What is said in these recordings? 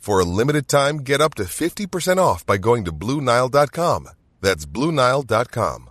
For a limited time, get up to 50% off by going to BlueNile.com. That's BlueNile.com.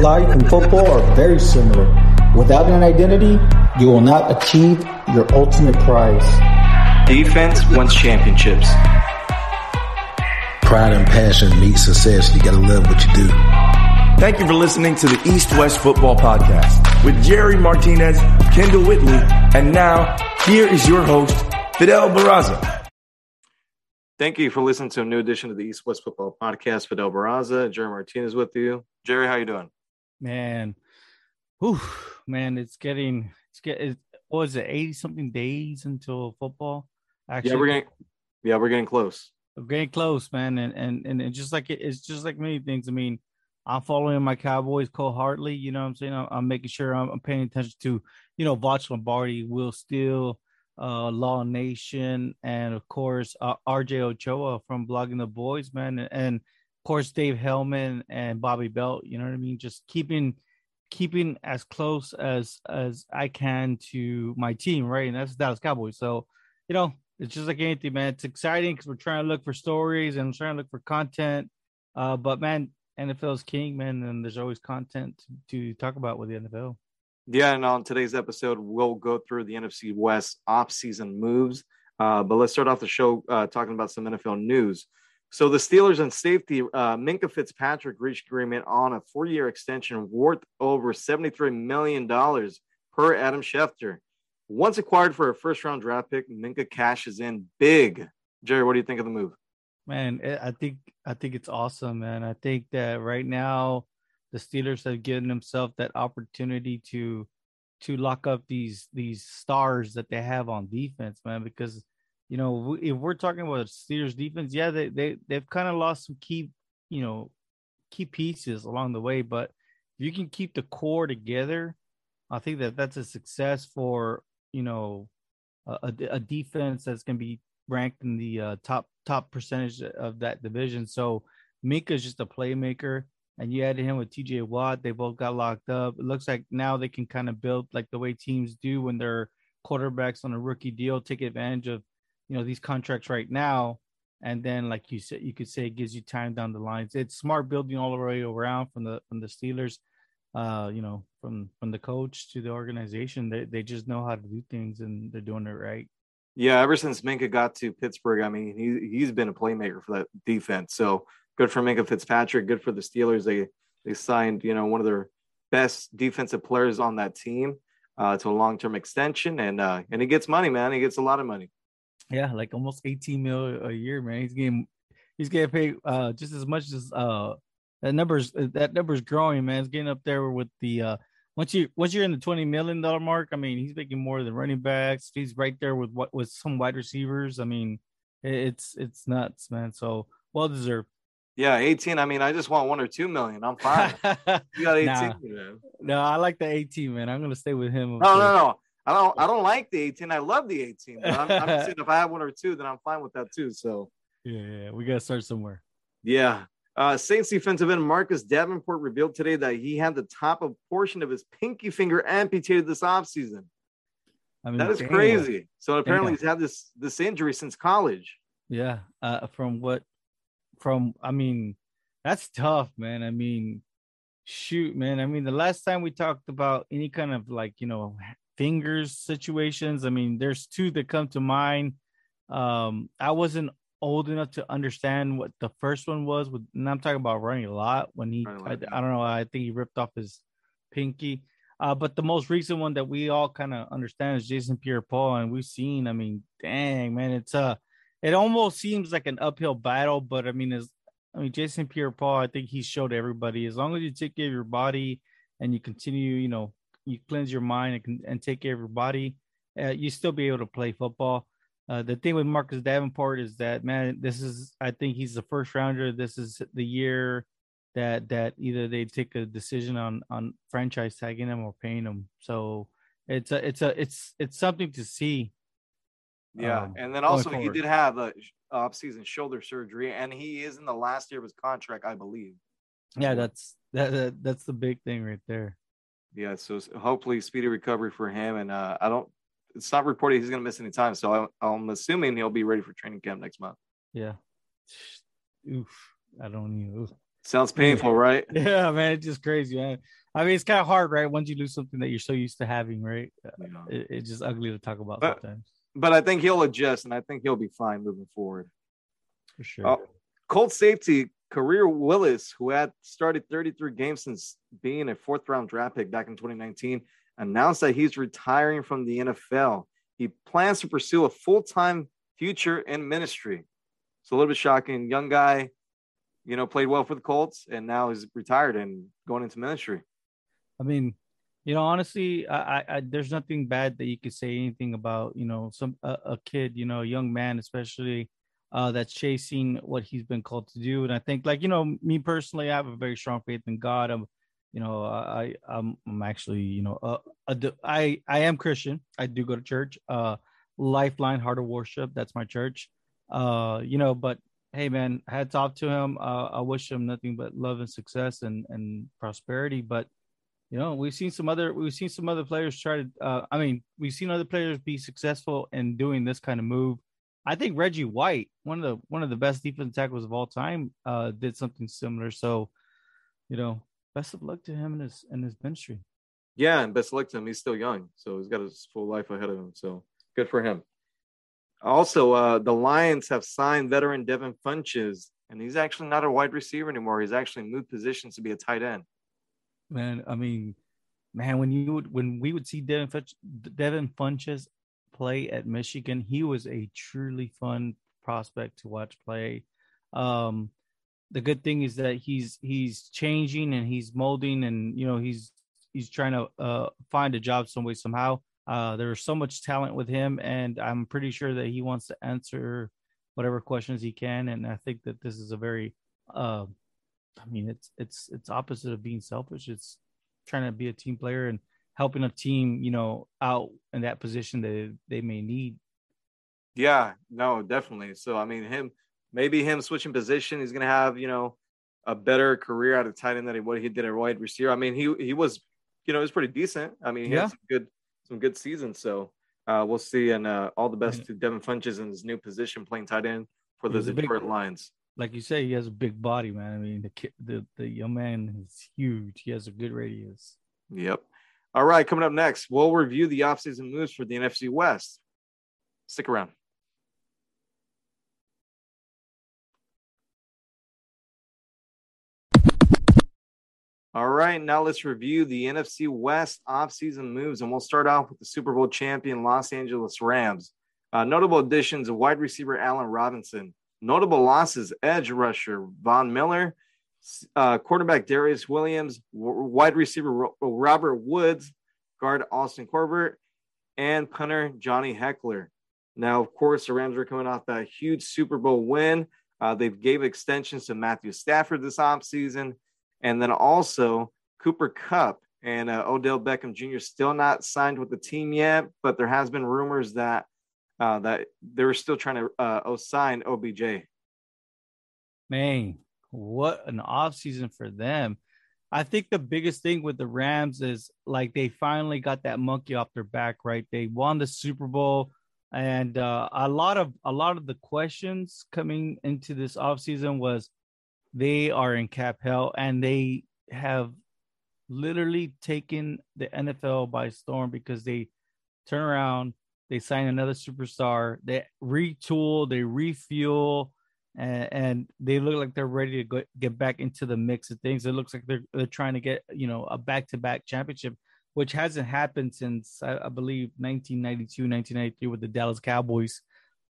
Life and football are very similar. Without an identity, you will not achieve your ultimate prize. Defense wins championships. Pride and passion meet success. You gotta love what you do. Thank you for listening to the East West Football Podcast with Jerry Martinez, Kendall Whitley, and now here is your host, Fidel Barraza. Thank you for listening to a new edition of the East West Football Podcast. Fidel Barraza, Jerry Martinez with you. Jerry, how you doing? Man, whew, man, it's getting it's get it, was it, eighty something days until football? Actually, yeah, we're getting yeah, we're getting close. We're getting close, man, and and and it's just like it, it's just like many things. I mean, I'm following my Cowboys cold-heartedly. You know what I'm saying? I'm, I'm making sure I'm, I'm, paying attention to, you know, Voch Lombardi, Will Steele, uh, Law Nation, and of course uh, RJ Ochoa from Blogging the Boys, man, and, and course Dave Helman and Bobby Belt. You know what I mean? Just keeping keeping as close as as I can to my team, right? And that's Dallas Cowboys. So, you know, it's just like anything, man. It's exciting because we're trying to look for stories and trying to look for content. Uh, but man, NFL is king, man, and there's always content to, to talk about with the NFL. Yeah, and on today's episode, we'll go through the NFC West off-season moves. Uh, but let's start off the show uh, talking about some NFL news. So the Steelers and safety uh, Minkah Fitzpatrick reached agreement on a four-year extension worth over $73 million per Adam Schefter. Once acquired for a first-round draft pick, Minkah cashes in big. Jerry, what do you think of the move? Man, I think I think it's awesome, man. I think that right now the Steelers have given themselves that opportunity to to lock up these these stars that they have on defense, man. Because you know, if we're talking about Steelers defense, yeah, they they they've kind of lost some key, you know, key pieces along the way. But if you can keep the core together, I think that that's a success for you know a, a defense that's going to be ranked in the uh, top top percentage of that division. So Minkah's just a playmaker and you added him with TJ Watt. They both got locked up. It looks like now they can kind of build like the way teams do when they're quarterbacks on a rookie deal, take advantage of you know these contracts right now. And then, like you said, you could say it gives you time down the lines. It's smart building all the way around from the from the Steelers. Uh, you know, from from the coach to the organization, they they just know how to do things and they're doing it right. Yeah, ever since Minkah got to Pittsburgh, I mean, he he's been a playmaker for that defense. So good for Minkah Fitzpatrick. Good for the Steelers. They they signed you know one of their best defensive players on that team uh, to a long term extension, and uh, and he gets money, man. He gets a lot of money. Yeah, like almost 18 mil a year, man. He's getting he's getting paid uh, just as much as uh that numbers that number's growing, man. It's getting up there with the uh once you once you're in the 20 million dollar mark, I mean, he's making more than running backs. He's right there with what with some wide receivers. I mean, it's it's nuts, man. So well deserved. Yeah, 18. I mean, I just want one or two million. I'm fine. you got 18, nah. No, I like the 18, man. I'm gonna stay with him. No, no, no. I don't I don't like the 18. I love the 18. I'm, I'm saying if I have one or two, then I'm fine with that too. So yeah, yeah, we gotta start somewhere. Yeah. Uh, Saints defensive end Marcus Davenport revealed today that he had the top of portion of his pinky finger amputated this offseason. I mean, that is damn. crazy. So apparently damn. he's had this this injury since college. Yeah, uh, from what from I mean, that's tough, man. I mean, shoot, man. I mean, the last time we talked about any kind of like, you know, fingers situations, I mean, there's two that come to mind. Um, I wasn't old enough to understand what the first one was. With, and I'm talking about Ronnie Lott when he, I, I, don't know, I think he ripped off his pinky. Uh, but the most recent one that we all kind of understand is Jason Pierre-Paul, and we've seen. I mean, dang man, it's uh it almost seems like an uphill battle, but I mean, as I mean, Jason Pierre-Paul, I think he showed everybody as long as you take care of your body and you continue, you know, you cleanse your mind and, and take care of your body, uh, you still be able to play football. Uh, the thing with Marcus Davenport is that man, this is I think he's the first rounder. This is the year that that either they take a decision on on franchise tagging him or paying him. So it's a it's a it's it's something to see. Yeah, um, and then also he did have a off-season shoulder surgery, and he is in the last year of his contract, I believe. Yeah, that's that, that that's the big thing right there. Yeah, so hopefully speedy recovery for him, and uh, I don't. It's not reported he's going to miss any time, so I, I'm assuming he'll be ready for training camp next month. Yeah. Oof, I don't even. Oof. Sounds painful, right? Yeah, man, it's just crazy, man. I mean, it's kind of hard, right? Once you lose something that you're so used to having, right? Yeah. It, it's just ugly to talk about but, sometimes. But I think he'll adjust, and I think he'll be fine moving forward. For sure. Uh, Colt safety Khari Willis, who had started 33 games since being a fourth round draft pick back in 2019, announced that he's retiring from the NFL. He plans to pursue a full time future in ministry. It's a little bit shocking. Young guy, you know, played well for the Colts and now he's retired and going into ministry. I mean, you know, honestly, I, I, there's nothing bad that you could say anything about, you know, some a, a kid, you know, a young man, especially uh, that's chasing what he's been called to do. And I think, like, you know, me personally, I have a very strong faith in God. I'm, you know, I, I'm, I'm actually, you know, uh, I am Christian. I do go to church. Uh, Lifeline Heart of Worship. That's my church. Uh, you know, but hey man, hats off to him. Uh, I wish him nothing but love and success and and prosperity. But you know, we've seen some other we've seen some other players try to. Uh, I mean, we've seen other players be successful in doing this kind of move. I think Reggie White, one of the one of the best defensive tackles of all time, uh, did something similar. So, you know, best of luck to him and his and his ministry. Yeah, and best of luck to him. He's still young, so he's got his full life ahead of him. So good for him. Also, uh, the Lions have signed veteran Devin Funchess, and he's actually not a wide receiver anymore. He's actually moved positions to be a tight end. Man, I mean, man, when you would when we would see Devin Funch, Devin Funchess play at Michigan, he was a truly fun prospect to watch play. Um, the good thing is that he's he's changing and he's molding, and you know he's he's trying to uh, find a job some way somehow. Uh, there's so much talent with him, and I'm pretty sure that he wants to answer whatever questions he can. And I think that this is a very, uh, I mean, it's it's it's opposite of being selfish. It's trying to be a team player and helping a team, you know, out in that position that they may need. Yeah, no, definitely. So I mean, him maybe him switching position, he's gonna have you know a better career out of tight end than what he did at wide receiver. I mean, he he was, you know, he was pretty decent. I mean, he yeah. had some good some good seasons. So uh, we'll see. And uh, all the best to Devin Funchess in his new position, playing tight end for the Detroit Lions. Like you say, he has a big body, man. I mean, the kid, the the young man is huge. He has a good radius. Yep. All right, coming up next, we'll review the offseason moves for the NFC West. Stick around. All right, now let's review the NFC West offseason moves, and we'll start off with the Super Bowl champion Los Angeles Rams. Uh, notable additions of wide receiver Allen Robinson. Notable losses edge rusher Von Miller, uh, quarterback Darious Williams, w- wide receiver Ro- Robert Woods, guard Austin Corbett, and punter Johnny Hekker. Now, of course, the Rams are coming off that huge Super Bowl win. Uh, they've gave extensions to Matthew Stafford this offseason. And then also Cooper Kupp and uh, Odell Beckham Jr. still not signed with the team yet, but there has been rumors that uh, that they're still trying to uh, sign OBJ. Man, what an offseason for them. I think the biggest thing with the Rams is like they finally got that monkey off their back, right? They won the Super Bowl and uh, a lot of a lot of the questions coming into this offseason was they are in cap hell and they have literally taken the NFL by storm because they turn around, They sign another superstar. They retool. They refuel. And, and they look like they're ready to go, get back into the mix of things. It looks like they're they're trying to get you know a back to back championship, which hasn't happened since I, I believe 1992, 1993 with the Dallas Cowboys.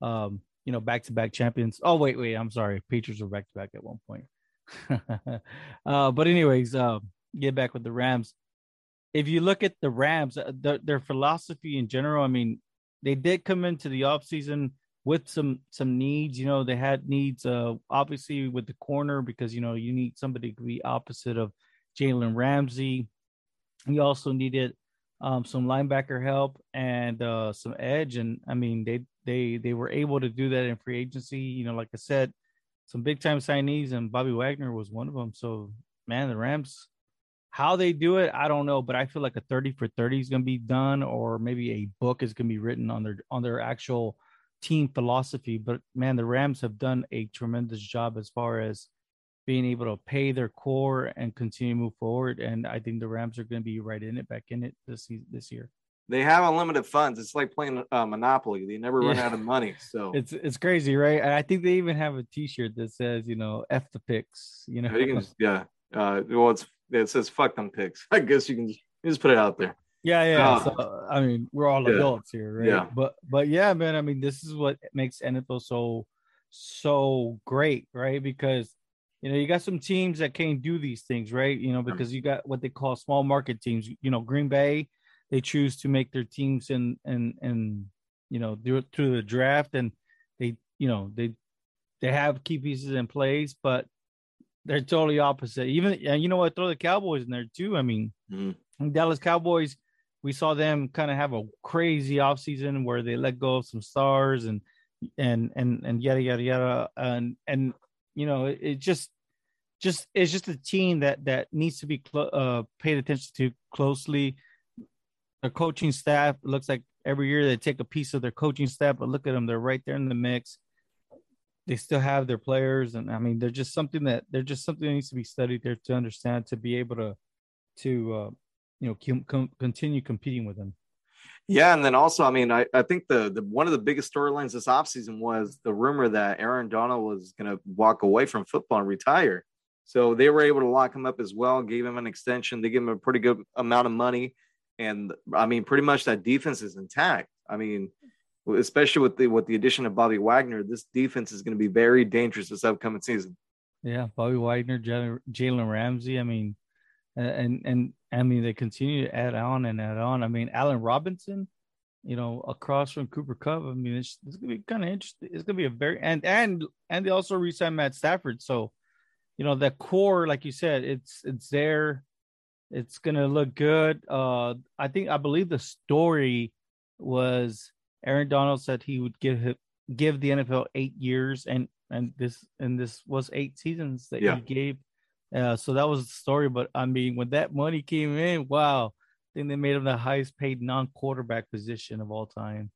Um, you know, back to back champions. Oh wait, wait, I'm sorry. Patriots were back to back at one point. uh, but anyways, uh, get back with the Rams. If you look at the Rams, uh, their, their philosophy in general, I mean, they did come into the offseason with some some needs. You know, they had needs uh obviously with the corner because you know you need somebody to be opposite of Jalen Ramsey. You also needed um, some linebacker help and uh, some edge, and I mean they they they were able to do that in free agency. You know, like I said, some big time signees, and Bobby Wagner was one of them. So man, the Rams how they do it, I don't know, but I feel like a 30 for 30 is going to be done or maybe a book is going to be written on their on their actual team philosophy, but man, the Rams have done a tremendous job as far as being able to pay their core and continue to move forward and I think the Rams are going to be right in it back in it this this year. They have unlimited funds. It's like playing uh, Monopoly. They never run yeah. out of money. So it's it's crazy, right? And I think they even have a T-shirt that says, you know, "F the picks." You know, you can just, yeah. Uh, well, it's it says fuck them picks. I guess you can just, you just put it out there. Yeah, yeah. Uh, so, I mean, we're all yeah. adults here, right? Yeah. But but yeah, man. I mean, this is what makes NFL so so great, right? Because you know you got some teams that can't do these things, right? You know, because you got what they call small market teams. You know, Green Bay, they choose to make their teams and and and you know do it through the draft, and they you know they they have key pieces in place, but they're totally opposite. Even and you know what? Throw the Cowboys in there too. I mean, mm-hmm. Dallas Cowboys. We saw them kind of have a crazy offseason where they let go of some stars and and and and yada yada yada and and you know it, it just just it's just a team that that needs to be cl- uh, paid attention to closely. Their coaching staff looks like every year they take a piece of their coaching staff, but look at them, they're right there in the mix they still have their players, and I mean, they're just something that they're just something that needs to be studied there to understand to be able to to uh, you know com- com- continue competing with them. Yeah, and then also, I mean, I, I think the, the one of the biggest storylines this offseason was the rumor that Aaron Donald was going to walk away from football and retire. So they were able to lock him up as well, gave him an extension. They gave him a pretty good amount of money, and I mean, pretty much that defense is intact. I mean, especially with the with the addition of Bobby Wagner, this defense is going to be very dangerous this upcoming season. Yeah, Bobby Wagner, Jalen Ramsey. I mean, and and I mean they continue to add on and add on. I mean, Allen Robinson, you know, across from Cooper Kupp. I mean, it's, it's gonna be kind of interesting. It's gonna be a very and and and they also re-signed Matt Stafford. So, you know, that core, like you said, it's it's there. It's gonna look good. Uh, I think I believe the story was Aaron Donald said he would give give the NFL eight years, and and this and this was eight seasons that yeah. he gave. Uh, so that was the story. But I mean, when that money came in, wow, I think they made him the highest paid non quarterback position of all time.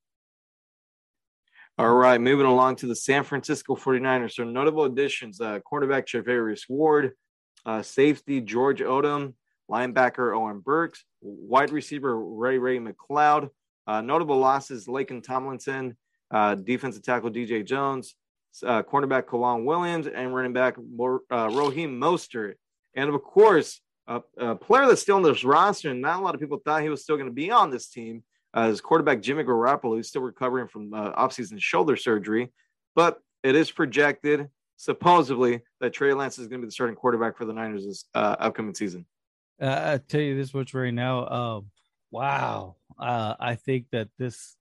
All right, moving along to the San Francisco 49ers. So notable additions, uh, quarterback Charvarius Ward, uh, safety George Odum, linebacker Oren Burks, wide receiver Ray Ray McCloud. uh, notable losses: Laken Tomlinson, uh, defensive tackle DJ Jones, uh, cornerback K'Waun Williams, and running back uh, Raheem Mostert. And of course, a player that's still on this roster, and not a lot of people thought he was still going to be on this team, uh, is quarterback Jimmy Garoppolo, who's still recovering from uh, offseason shoulder surgery. But it is projected, supposedly, that Trey Lance is going to be the starting quarterback for the Niners this uh, upcoming season. Uh, I tell you this much right now. Um, wow, uh, I think that this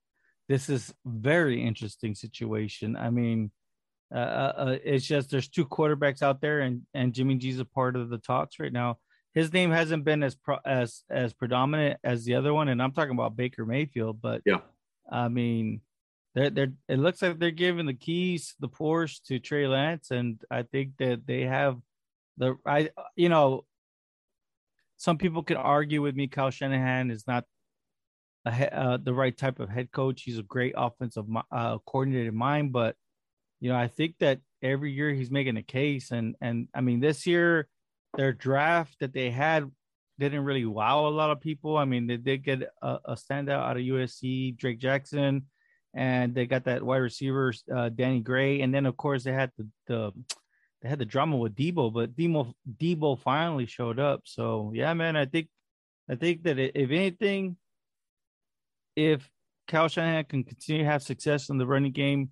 this is very interesting situation. I mean, uh, uh, uh, it's just there's two quarterbacks out there, and and Jimmy G's a part of the talks right now. His name hasn't been as pro, as as predominant as the other one, and I'm talking about Baker Mayfield. But yeah, I mean, they're they're it looks like they're giving the keys, the Porsche to Trey Lance, and I think that they have the I you know some people could argue with me. Kyle Shanahan is not a, uh, the right type of head coach. He's a great offensive uh, coordinated mind, but you know, I think that every year he's making a case. And and I mean, this year their draft that they had didn't really wow a lot of people. I mean, they did get a, a standout out of USC, Drake Jackson. and they got that wide receiver uh, Danny Gray, and then of course they had the, the they had the drama with Deebo, but Deebo Deebo finally showed up. So yeah, man, I think I think that if anything, if Kyle Shanahan can continue to have success in the running game,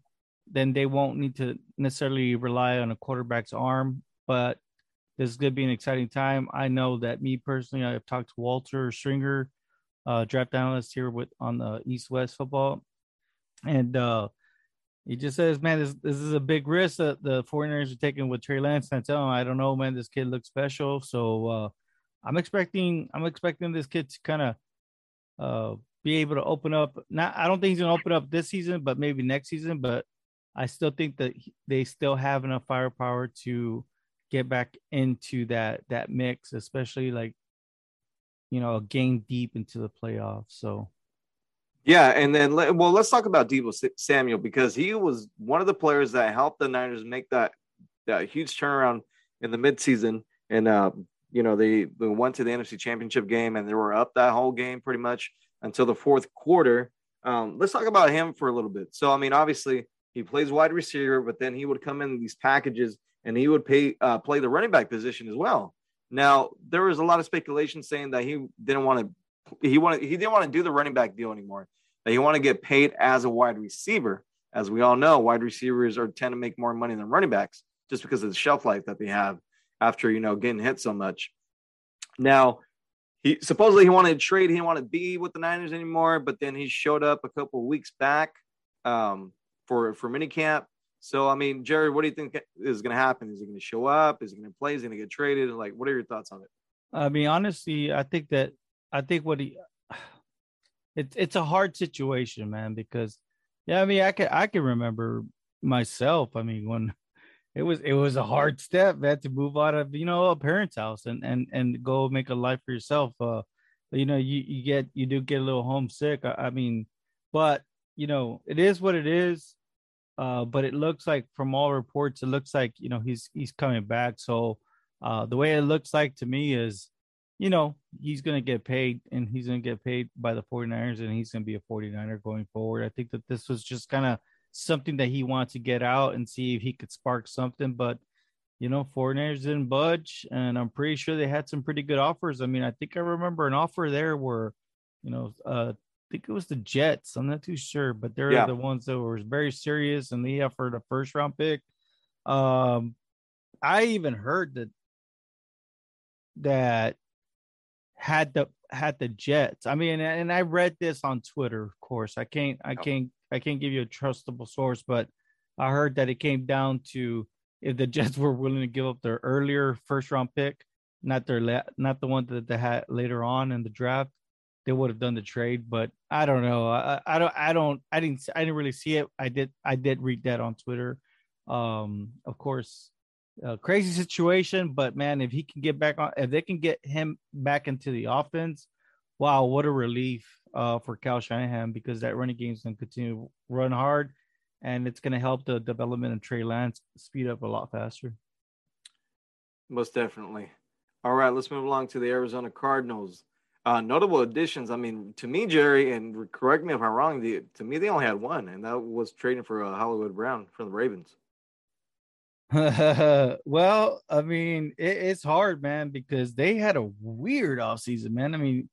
then they won't need to necessarily rely on a quarterback's arm. But this is going to be an exciting time. I know that me personally, I've talked to Walter Stringer, uh, draft analyst here with on the East West football, and uh, he just says, "Man, this this is a big risk that the 49ers are taking with Trey Lance." And I tell him, "I don't know, man. This kid looks special, so uh, I'm expecting I'm expecting this kid to kind of uh, be able to open up. Not I don't think he's gonna open up this season, but maybe next season. But I still think that they still have enough firepower to get back into that that mix, especially like you know a game deep into the playoffs. So yeah, and then well, let's talk about Deebo Samuel because he was one of the players that helped the Niners make that that huge turnaround in the midseason, and uh, you know they, they went to the NFC Championship game and they were up that whole game pretty much until the fourth quarter. Um, let's talk about him for a little bit. So I mean, obviously he plays wide receiver, but then he would come in these packages and he would pay uh, play the running back position as well. Now there was a lot of speculation saying that he didn't want to he wanted he didn't want to do the running back deal anymore. That he want to get paid as a wide receiver. As we all know, wide receivers are tend to make more money than running backs just because of the shelf life that they have after you know getting hit so much. Now, he supposedly he wanted to trade. He didn't want to be with the Niners anymore, but then he showed up a couple weeks back um, for for minicamp. So I mean, Jerry, what do you think is going to happen? Is he going to show up? Is he going to play? Is he going to get traded? And like, what are your thoughts on it? I mean, honestly, I think that I think what he it's it's a hard situation, man, because yeah, I mean, I can I can remember myself. I mean, when it was it was a hard step, man, to move out of you know a parent's house and and and go make a life for yourself. Uh, you know, you you get you do get a little homesick. I, I mean, but you know, it is what it is. Uh, but it looks like from all reports, it looks like you know he's he's coming back. So uh, the way it looks like to me is you know, he's going to get paid and he's going to get paid by the 49ers and he's going to be a 49er going forward. I think that this was just kind of something that he wanted to get out and see if he could spark something. But, you know, 49ers didn't budge. And I'm pretty sure they had some pretty good offers. I mean, I think I remember an offer there where, you know, uh, think it was the Jets. I'm not too sure, but they're yeah. the ones that were very serious and they offered a first round pick. Um, I even heard that that had the had the Jets. I mean, and I read this on Twitter, of course. I can't I can't I can't give you a trustable source, but I heard that it came down to if the Jets were willing to give up their earlier first round pick, not their la- not the one that they had later on in the draft, they would have done the trade. But I don't know. I, I don't I don't I didn't I didn't really see it. I did I did read that on Twitter. Um, of course, crazy situation, but man, if he can get back on, if they can get him back into the offense, wow, what a relief uh, for Kyle Shanahan because that running game is going to continue to run hard, and it's going to help the development of Trey Lance speed up a lot faster. Most definitely. All right, let's move along to the Arizona Cardinals. Uh, notable additions. I mean, to me, Jerry, and correct me if I'm wrong. The, to me, they only had one, and that was trading for uh, Hollywood Brown from the Ravens. well, I mean, it, it's hard, man, because they had a weird offseason, man. I mean,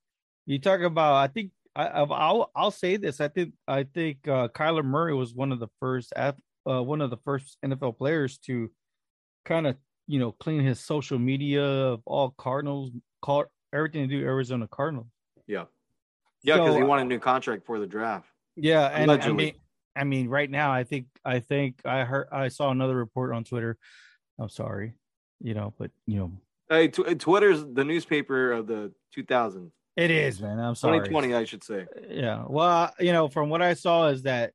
you talk about, I think I, will I'll say this. I think I think uh, Kyler Murray was one of the first uh, one of the first NFL players to kind of you know clean his social media of all Cardinals, everything to do Arizona Cardinals. Yeah, yeah, because so, he won a new contract for the draft. Yeah, and I mean, I mean, right now, I think I think I heard I saw another report on Twitter. I'm sorry, you know, but you know, hey, tw- Twitter's the newspaper of the 2000s. It is, man. I'm sorry. 2020, I should say. Yeah. Well, you know, from what I saw is that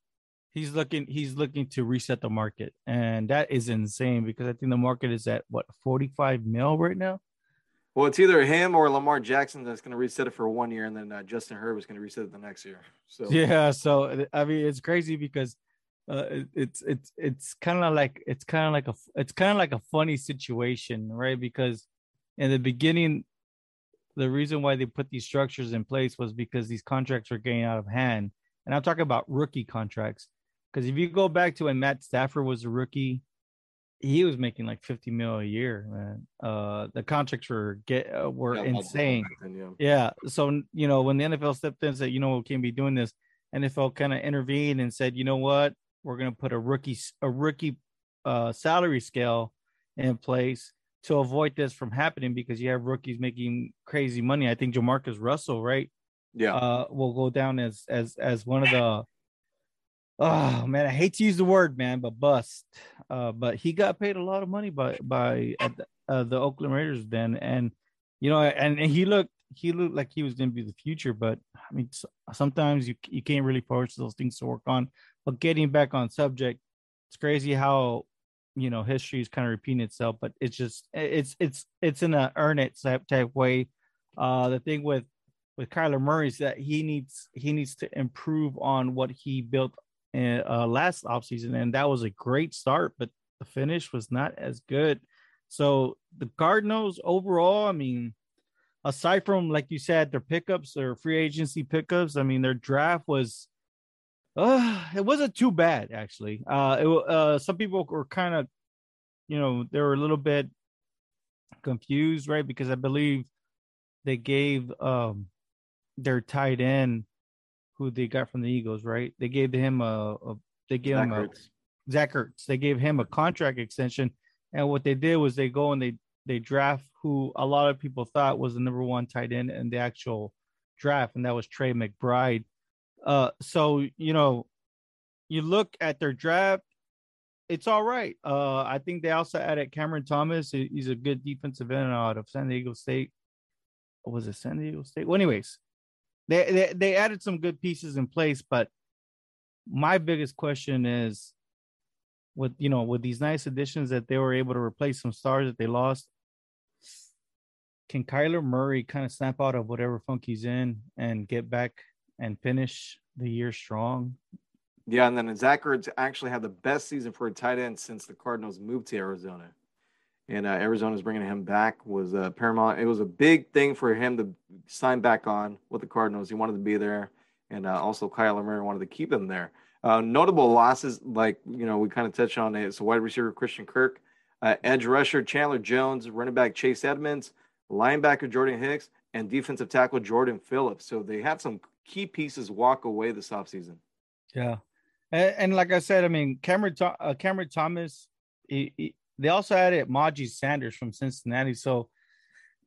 he's looking he's looking to reset the market, and that is insane because I think the market is at what 45 mil right now. Well, it's either him or Lamar Jackson that's going to reset it for one year, and then uh, Justin Herbert is going to reset it the next year. So yeah, so I mean, it's crazy because uh, it's it's it's kind of like it's kind of like a it's kind of like a funny situation, right? Because in the beginning, the reason why they put these structures in place was because these contracts were getting out of hand, and I'm talking about rookie contracts. Because if you go back to when Matt Stafford was a rookie, he was making like 50 mil a year, man. Uh, the contracts were get uh, were Yeah, insane. then, yeah. Yeah. So, you know, when the NFL stepped in and said, you know, we can't be doing this, NFL kind of intervened and said, you know what, we're going to put a rookie, a rookie uh, salary scale in place to avoid this from happening because you have rookies making crazy money. I think Jamarcus Russell, right, Yeah. uh, will go down as as as one of the. Oh man, I hate to use the word, man, but bust. Uh, but he got paid a lot of money by by the, uh, the Oakland Raiders then, and you know, and, and he looked he looked like he was going to be the future. But I mean, sometimes you you can't really force those things to work on. But getting back on subject, it's crazy how you know history is kind of repeating itself. But it's just it's it's it's in a earn it type type way. Uh, the thing with with Kyler Murray is that he needs he needs to improve on what he built in, uh, last offseason, and that was a great start, but the finish was not as good. So the Cardinals overall, I mean, aside from like you said, their pickups, their free agency pickups, I mean, their draft was uh it wasn't too bad actually. Uh it uh some people were kind of you know, they were a little bit confused, right? Because I believe they gave um their tight end who they got from the Eagles, right? They gave him a, a they gave Zach him a Ertz. Zach Ertz. They gave him a contract extension, and what they did was they go and they they draft who a lot of people thought was the number one tight end in the actual draft, and that was Trey McBride. Uh, so you know, you look at their draft, it's all right. Uh, I think they also added Cameron Thomas. He's a good defensive end out of San Diego State. Was it San Diego State? Well, anyways, they, they they added some good pieces in place, but my biggest question is with you know with these nice additions that they were able to replace some stars that they lost can Kyler Murray kind of snap out of whatever funk he's in and get back and finish the year strong Yeah, and then Zach actually had the best season for a tight end since the Cardinals moved to Arizona. And uh, Arizona's bringing him back was uh, paramount. It was a big thing for him to sign back on with the Cardinals. He wanted to be there, and uh, also Kyler Murray wanted to keep him there. Uh, notable losses, like you know, we kind of touched on it. It's wide receiver Christian Kirk, uh, edge rusher Chandler Jones, running back Chase Edmonds, linebacker Jordan Hicks, and defensive tackle Jordan Phillips. So they had some key pieces walk away this offseason. Yeah, and, and like I said, I mean Cameron uh, Cameron Thomas. They also added Myjai Sanders from Cincinnati, so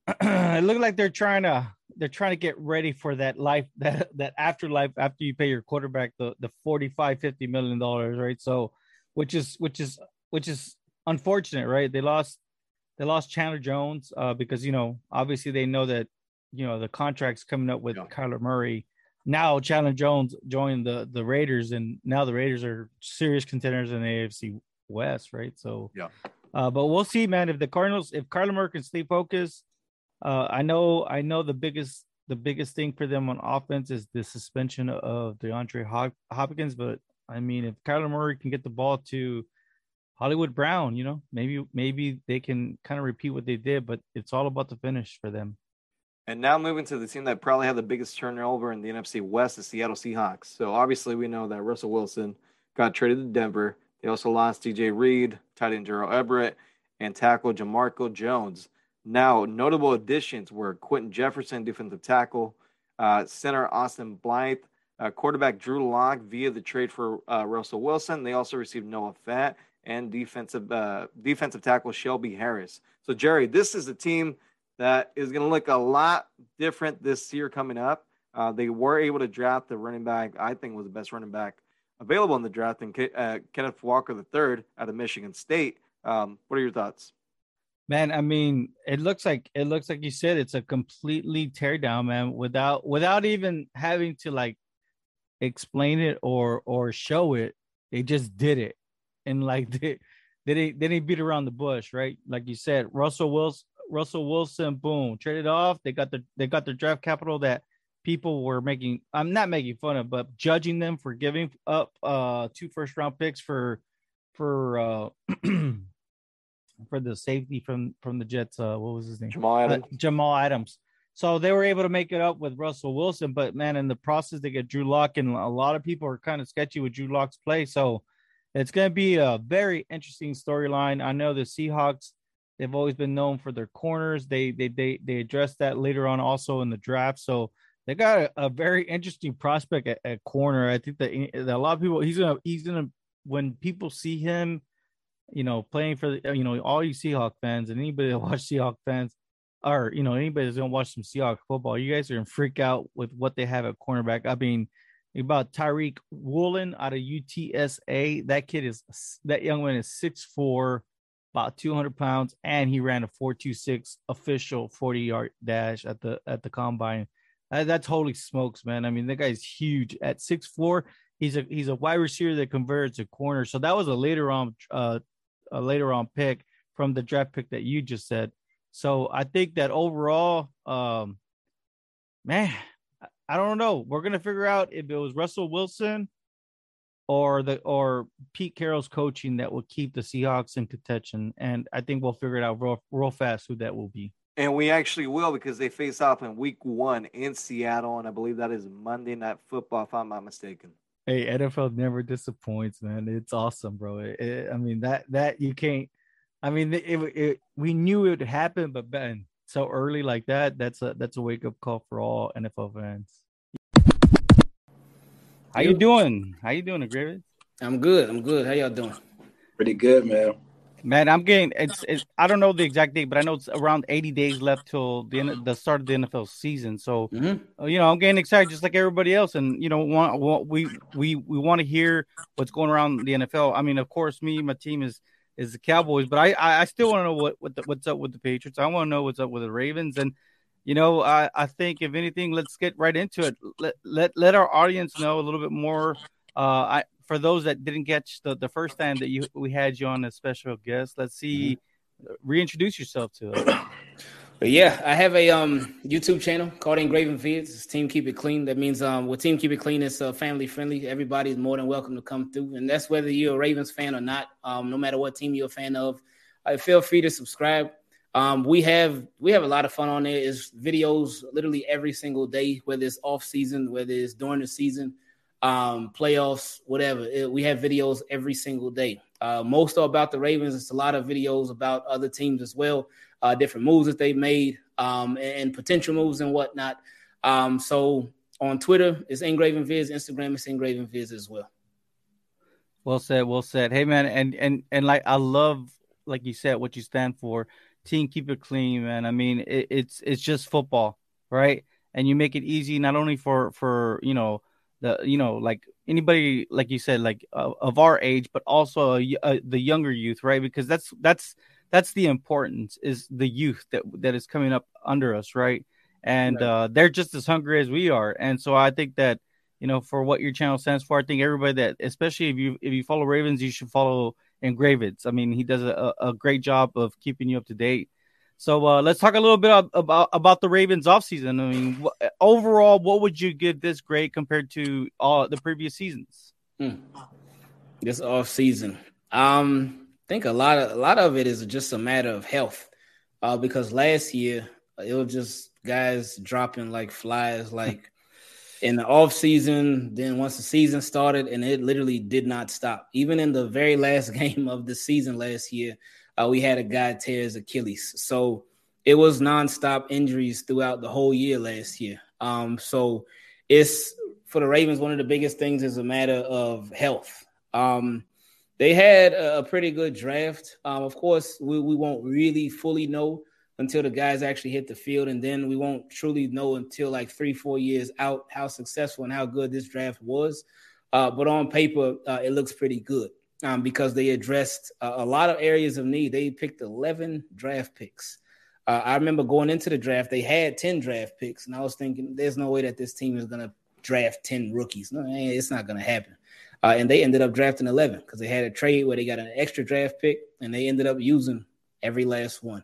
it looked like they're trying to they're trying to get ready for that life that that afterlife after you pay your quarterback the the 45 50 million dollars right? So which is which is which is unfortunate right? They lost they lost Chandler Jones uh because you know obviously they know that you know the contracts coming up with Yeah. Kyler Murray. Now Chandler Jones joined the the Raiders and now the Raiders are serious contenders in the AFC West right? So Yeah. Uh but we'll see man if the Cardinals if Kyler Murray can stay focused uh, I know, I know the biggest, the biggest thing for them on offense is the suspension of DeAndre Hop- Hopkins. But I mean, if Kyler Murray can get the ball to Hollywood Brown, you know, maybe, maybe they can kind of repeat what they did. But it's all about the finish for them. And now moving to the team that probably had the biggest turnover in the NFC West, the Seattle Seahawks. So obviously we know that Russell Wilson got traded to Denver. They also lost DJ Reed, tight end Gerald Everett, and tackle Jamarco Jones. Now, notable additions were Quinton Jefferson, defensive tackle, uh, center Austin Blythe, uh, quarterback Drew Lock via the trade for uh, Russell Wilson. They also received Noah Fant and defensive uh, defensive tackle Shelby Harris. So, Jerry, this is a team that is going to look a lot different this year coming up. Uh, they were able to draft the running back, I think was the best running back available in the draft, and uh, Kenneth Walker III out of Michigan State. Um, what are your thoughts? Man, I mean, it looks like it looks like you said it's a completely teardown, man. Without without even having to like explain it or or show it, they just did it, and like they they didn't they didn't beat around the bush, right? Like you said, Russell Wilson, Russell Wilson, boom, traded off. They got the they got their draft capital that people were making. I'm not making fun of, but judging them for giving up uh two first round picks for for uh for the safety from from the Jets. Uh, what was his name? Jamal Uh, Adams. Jamal Adams. So they were able to make it up with Russell Wilson, but man, in the process, they get Drew Lock, and a lot of people are kind of sketchy with Drew Lock's play. So it's going to be a very interesting storyline. I know the Seahawks; they've always been known for their corners. They they they they addressed that later on also in the draft. So they got a, a very interesting prospect at, at, corner. I think that, eh, that a lot of people he's gonna he's gonna when people see him, you know, playing for the you know all you Seahawk fans and anybody that watch Seahawk fans or you know anybody that's gonna watch some Seahawks football, you guys are gonna freak out with what they have at cornerback. I mean, about Tariq Woolen out of UTSA. That kid is that young man is six four, about two hundred pounds, and he ran a four two six official forty yard dash at the at the combine. Uh, that's holy smokes, man! I mean, that guy's huge at six four. He's a he's a wide receiver that converted to corner. So that was a later on uh a later on pick from the draft pick that you just said. So I think that overall, um, man, I don't know. We're gonna figure out if it was Russell Wilson or the or Pete Carroll's coaching that will keep the Seahawks in contention, and I think we'll figure it out real, real fast who that will be. And we actually will because they face off in Week One in Seattle, and I believe that is Monday Night Football, if I'm not mistaken. Hey, NFL never disappoints, man. It's awesome, bro. It, it, I mean that that you can't I mean, it, it, we knew it would happen, but Ben, so early like that, that's a that's a wake up call for all NFL fans. How you doing? How you doing, David? I'm good. I'm good. How y'all doing? Pretty good, man. Man, I'm getting it's, it's I don't know the exact date, but I know it's around 80 days left till the end, the start of the NFL season. So, mm-hmm. Uh, you know, I'm getting excited just like everybody else, and you know, want, want we we we want to hear what's going around the NFL. I mean, of course, me, my team is is the Cowboys, but I I still want to know what, what the, what's up with the Patriots. I want to know what's up with the Ravens, and you know I I think if anything, let's get right into it. Let let let our audience know a little bit more. Uh, I for those that didn't catch the, the first time that you we had you on as special guest, let's see, mm-hmm. reintroduce yourself to us. But yeah, I have a um YouTube channel called Engraving Vids. It's Team Keep It Clean. That means um with Team Keep It Clean, it's uh, family friendly. Everybody is more than welcome to come through, and that's whether you're a Ravens fan or not. Um, no matter what team you're a fan of, uh, feel free to subscribe. Um, we have we have a lot of fun on there. It's videos literally every single day, whether it's off season, whether it's during the season, um, playoffs, whatever. It, we have videos every single day. Uh, most are about the Ravens. It's a lot of videos about other teams as well uh, different moves that they made, um, and, and, potential moves and whatnot. Um, so on Twitter, it's Engraving Viz. Instagram, it's Engraving Viz as well. Well said. Well said. Hey man, and and and like I love, like you said, what you stand for. Team, keep it clean, man. I mean, it, it's it's just football, right? And you make it easy not only for for you know the you know like anybody like you said like uh, of our age, but also uh, the younger youth, right? Because that's that's that's the importance is the youth that that is coming up under us, right? And right. Uh, they're just as hungry as we are, and so I think that you know for what your channel stands for, I think everybody that, especially if you if you follow Ravens, you should follow Engravids. I mean, he does a, a great job of keeping you up to date. So uh, let's talk a little bit about about the Ravens offseason. I mean, wh- overall, what would you give this grade compared to all the previous seasons? Mm. This offseason, um, think a lot of a lot of it is just a matter of health, uh, because last year it was just guys dropping like flies, like in the off season. Then once the season started, and it literally did not stop. Even in the very last game of the season last year, uh, we had a guy tear his Achilles. So it was nonstop injuries throughout the whole year last year. Um, so it's for the Ravens. One of the biggest things is a matter of health. Um, they had a pretty good draft. Um, of course, we, we won't really fully know until the guys actually hit the field, and then we won't truly know until like three, four years out how successful and how good this draft was. Uh, but on paper, uh, it looks pretty good um, because they addressed a, a, lot of areas of need. They picked 11 draft picks. Uh, I remember going into the draft, they had 10 draft picks, and I was thinking, there's no way that this team is going to draft 10 rookies. No, it's not going to happen. Uh, and they ended up drafting 11 because they had a trade where they got an extra draft pick and they ended up using every last one.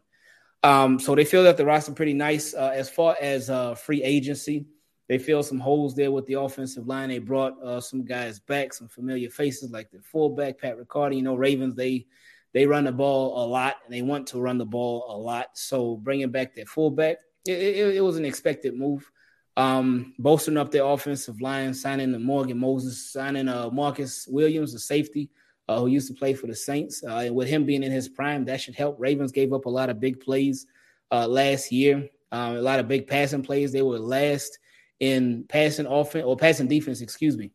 Um, so they feel that the roster pretty nice. Uh, as far as uh, free agency, they feel some holes there with the offensive line. They brought uh, some guys back, some familiar faces like the fullback Pat Ricard. You know, Ravens they they run the ball a lot and they want to run the ball a lot. So bringing back their fullback it, it, it was an expected move. Um, bolstering up their offensive line, signing the Morgan Moses, signing uh Marcus Williams, the safety, uh, who used to play for the Saints. Uh, and with him being in his prime, that should help. Ravens gave up a lot of big plays uh, last year, um, a lot of big passing plays. They were last in passing offense or passing defense, excuse me.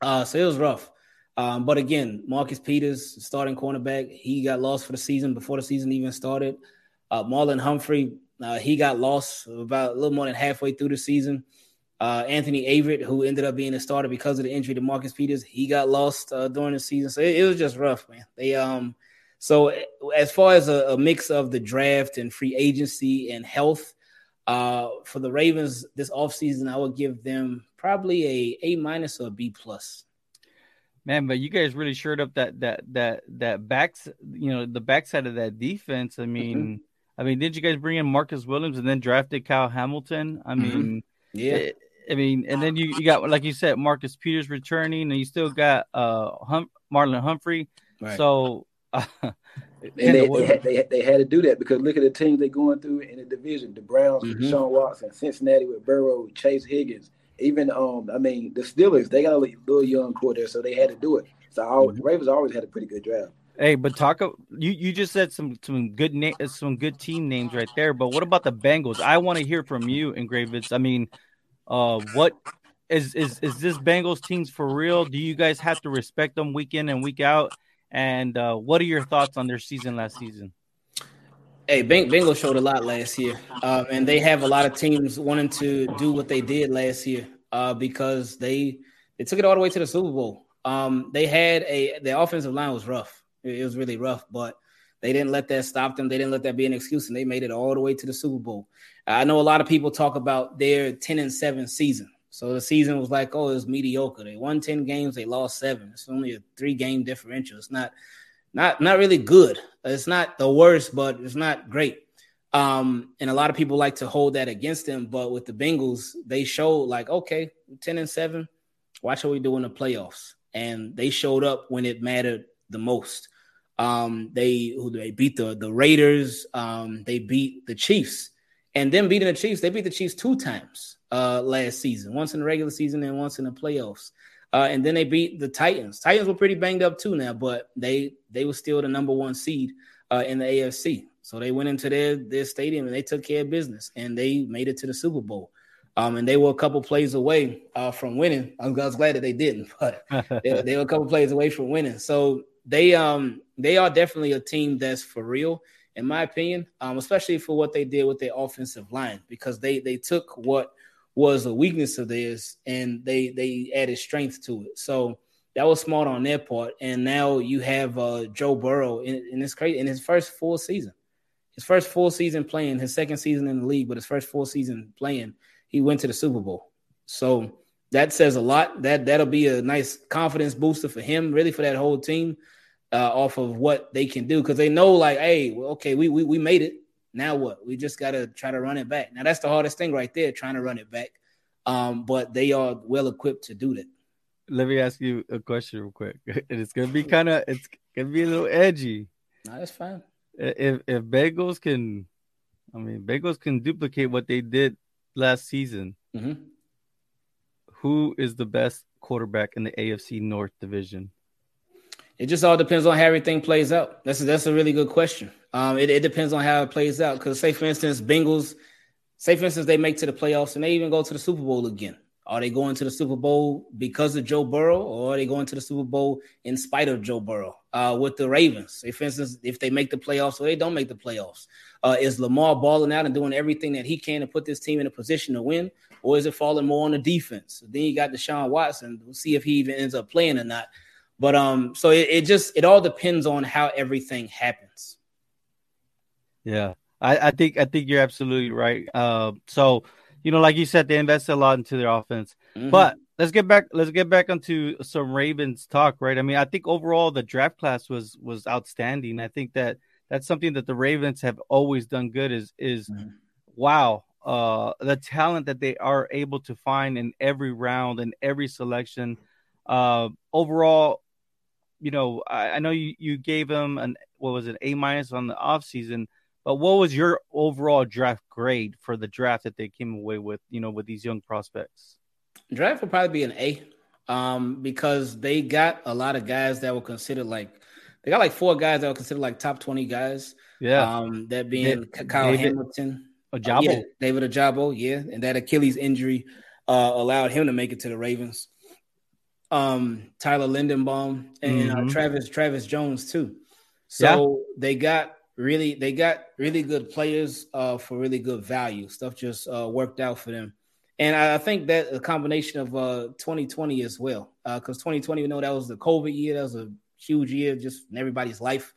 Uh, so it was rough. Um, but again, Marcus Peters, starting cornerback, he got lost for the season before the season even started. Uh, Marlon Humphrey, uh, he got lost about a little more than halfway through the season. Uh, Anthony Averett, who ended up being a starter because of the injury to Marcus Peters, he got lost uh, during the season. So it, it, was just rough, man. They um, so as far as a, a, mix of the draft and free agency and health, uh, for the Ravens this offseason, I would give them probably a A minus or a B plus. Man, but you guys really shored up that that that that backs you know the backside of that defense. I mean, mm-hmm. I mean, did you guys bring in Marcus Williams and then drafted Kyle Hamilton? I mm-hmm. mean, mm-hmm. yeah. It, I mean, and then you, you got like you said, Marcus Peters returning, and you still got uh hum- Marlon Humphrey. Right. So uh, and they, they, had, they, they, had to do that because look at the teams they're going through in the division: the Browns, mm-hmm. Sean Watson, Cincinnati with Burrow, Chase Higgins. Even um, I mean, the Steelers they got a little young core there, so they had to do it. So mm-hmm. Ravens always had a pretty good draft. Hey, but talk. You you just said some some good name, some good team names right there. But what about the Bengals? I want to hear from you, Engravitz. I mean, uh, what is is is this Bengals teams for real? Do you guys have to respect them week in and week out? And uh, what are your thoughts on their season last season? Hey, Bengals showed a lot last year, um, and they have a lot of teams wanting to do what they did last year uh, because they they took it all the way to the Super Bowl. Um, they had a the offensive line was rough. It was really rough, but they didn't let that stop them. They didn't let that be an excuse, and they made it all the way to the Super Bowl. I know a lot of people talk about their 10 and 7 season. So the season was like, oh, it was mediocre. They won 10 games, they lost seven. It's only a three game differential. It's not not not really good. It's not the worst, but it's not great. Um, and a lot of people like to hold that against them, but with the Bengals, they showed like, okay, 10 and 7, watch what we do in the playoffs. And they showed up when it mattered the most. Um, they who they beat the the Raiders. Um, they beat the Chiefs, and then beating the Chiefs, they beat the Chiefs two times uh, last season, once in the regular season and once in the playoffs. Uh, and then they beat the Titans. Titans were pretty banged up too now, but they they were still the number one seed uh, in the AFC. So they went into their their stadium and they took care of business, and they made it to the Super Bowl. Um, and they were a couple plays away uh, from winning. I was, I was, glad that they didn't, but they, they, were a couple plays away from winning. So they um they are definitely a team that's for real, in my opinion. Um, especially for what they did with their offensive line, because they they took what was a weakness of theirs and they they added strength to it. So that was smart on their part. And now you have uh, Joe Burrow in, in this crazy in his first full season, his first full season playing, his second season in the league, but his first full season playing, he went to the Super Bowl. So that says a lot. That that'll be a nice confidence booster for him, really for that whole team uh, off of what they can do because they know like, hey, okay, we, we we made it. Now what? We just got to try to run it back. Now that's the hardest thing right there, trying to run it back. Um, but they are well equipped to do that. Let me ask you a question real quick. it's gonna be kind of it's gonna be a little edgy. No, that's fine. If if Bengals can, I mean, Bengals can duplicate what they did last season. Mm-hmm. Who is the best quarterback in the AFC North division? It just all depends on how everything plays out. That's a, that's a really good question. Um, it, it depends on how it plays out. Because say for instance, Bengals, say for instance, they make to the playoffs and they even go to the Super Bowl again. Are they going to the Super Bowl because of Joe Burrow, or are they going to the Super Bowl in spite of Joe Burrow? Uh, with the Ravens, say for instance, if they make the playoffs or they don't make the playoffs, uh, is Lamar balling out and doing everything that he can to put this team in a position to win, or is it falling more on the defense? Then you got Deshaun Watson. We'll see if he even ends up playing or not. But um, so it, it just it all depends on how everything happens. Yeah, I, I think I think you're absolutely right. Uh, so you know, like you said, they invested a lot into their offense. Mm-hmm. But let's get back. Let's get back onto some Ravens talk, right? I mean, I think overall the draft class was was outstanding. I think that that's something that the Ravens have always done good. Is is mm-hmm. wow, uh, the talent that they are able to find in every round and every selection. Uh, overall, you know, I, I know you, you gave them an what was it, A minus on the off season, But what was your overall draft grade for the draft that they came away with? You know, with these young prospects. Draft will probably be an A, um, because they got a lot of guys that were considered like they got like four guys that were considered like top twenty guys. Yeah, um, that being Kyle David Hamilton, Ojabo, yeah, David Ojabo, yeah, and that Achilles injury uh, allowed him to make it to the Ravens. Um, Tyler Linderbaum and Mhm. uh, Travis Travis Jones too. So they got really they got really good players uh, for really good value. Stuff just uh, worked out for them, and I, I think that a combination of uh, 2020 as well, because 2020, you know, that was the COVID year. That was a huge year just in everybody's life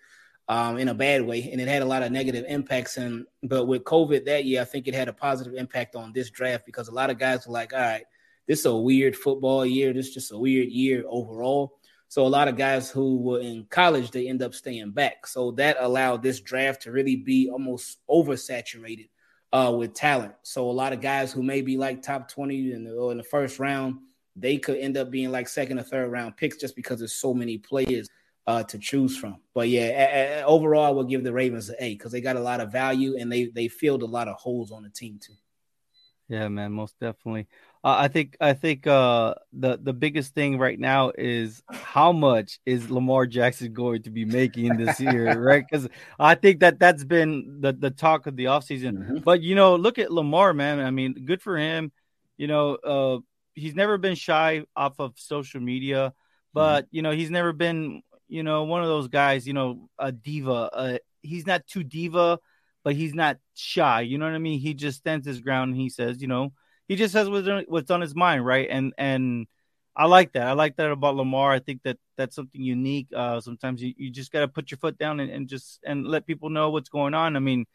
um, in a bad way, and it had a lot of negative impacts. And but with COVID that year, I think it had a positive impact on this draft because a lot of guys were like, "All right, this is a weird football year. This is just a weird year overall." So a lot of guys who were in college, they end up staying back. So that allowed this draft to really be almost oversaturated uh, with talent. So a lot of guys who may be like top 20 in the, or in the first round, they could end up being like second or third round picks just because there's so many players uh, to choose from. But yeah, a- a- overall, I will give the Ravens an A because they got a lot of value and they they filled a lot of holes on the team too. Yeah, man, most definitely. Uh, I think I think uh, the the biggest thing right now is how much is Lamar Jackson going to be making this year, right? Because I think that that's been the the talk of the offseason. Mhm. But you know, look at Lamar, man. I mean, good for him. You know, uh, he's never been shy off of social media, but you know, he's never been you know one of those guys. You know, a diva. Uh, he's not too diva, but he's not shy. You know what I mean? He just stands his ground and he says, you know, he just says what's on, what's on his mind, right? And and I like that. I like that about Lamar. I think that that's something unique. Uh, sometimes you, you just got to put your foot down and, and just and let people know what's going on. I mean,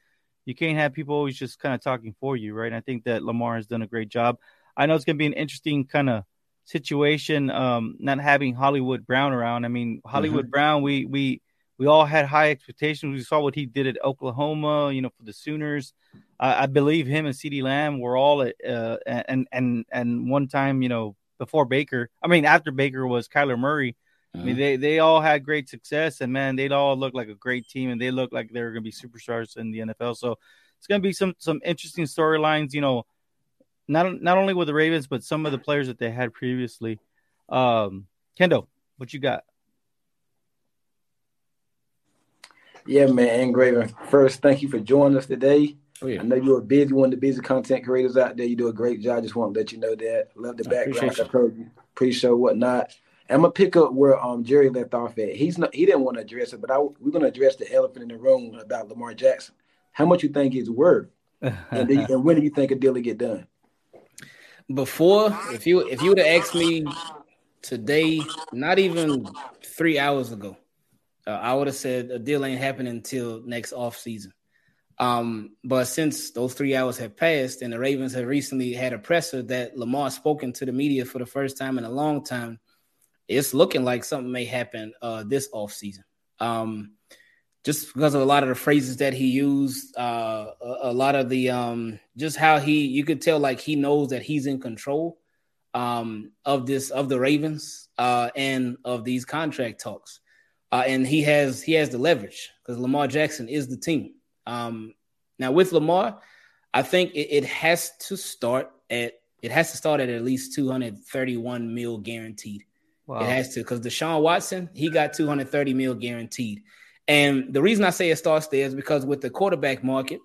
you can't have people always just kind of talking for you, right? And I think that Lamar has done a great job. I know it's going to be an interesting kind of situation, um, not having Hollywood Brown around. I mean, Hollywood Brown, we we we all had high expectations. We saw what he did at Oklahoma, you know, for the Sooners. I, I believe him and CeeDee Lamb were all at, uh, and and and one time, you know, before Baker. I mean, after Baker was Kyler Murray. I mean, they they all had great success, and man, they'd all look like a great team, and they look like they're going to be superstars in the NFL. So it's going to be some some interesting storylines, you know, not not only with the Ravens, but some of the players that they had previously. Um, Kendo, what you got? Yeah, man, Engraver. First, thank you for joining us today. Oh yeah, I know you're a busy one of the busy content creators out there. You do a great job. Just want to let you know that. Love the background. appreciate Like I told you, pre-show, whatnot. I'm gonna pick up where um Jerry left off at. He's not. He didn't want to address it, but I, we're gonna address the elephant in the room about Lamar Jackson. How much you think he's worth, and, you- and when do you think a deal will get done? before if you if you would have asked me today, not even three hours ago, uh, I would have said a deal ain't happening until next off season. Um, but since those three hours have passed and the Ravens have recently had a presser that Lamar spoken to the media for the first time in a long time, it's looking like something may happen uh, this off season. Um, just because of a lot of the phrases that he used, uh, a, a lot of the um, just how he you could tell like he knows that he's in control um, of this of the Ravens uh, and of these contract talks, uh, and he has he has the leverage because Lamar Jackson is the team. Um, now with Lamar, I think it, it has to start at it has to start at at least 231 mil guaranteed. Wow. It has to because Deshaun Watson, he got 230 mil guaranteed. And the reason I say it starts there is because with the quarterback market,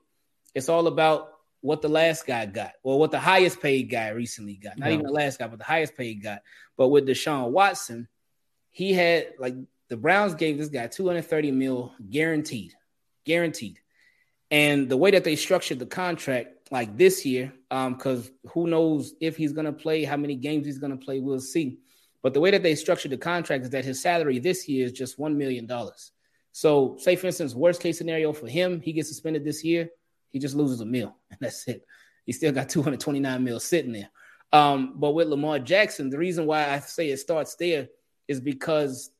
it's all about what the last guy got or what the highest paid guy recently got. Not Yeah. even the last guy, but the highest paid guy. But with Deshaun Watson, he had like the Browns gave this guy 230 mil guaranteed, guaranteed. And the way that they structured the contract, like this year, um, because who knows if he's gonna play, how many games he's gonna play, we'll see. But the way that they structured the contract is that his salary this year is just one million dollars. So, say for instance, worst case scenario for him, he gets suspended this year, he just loses a mil, and that's it. He still got 229 mil sitting there. Um, but with Lamar Jackson, the reason why I say it starts there is because,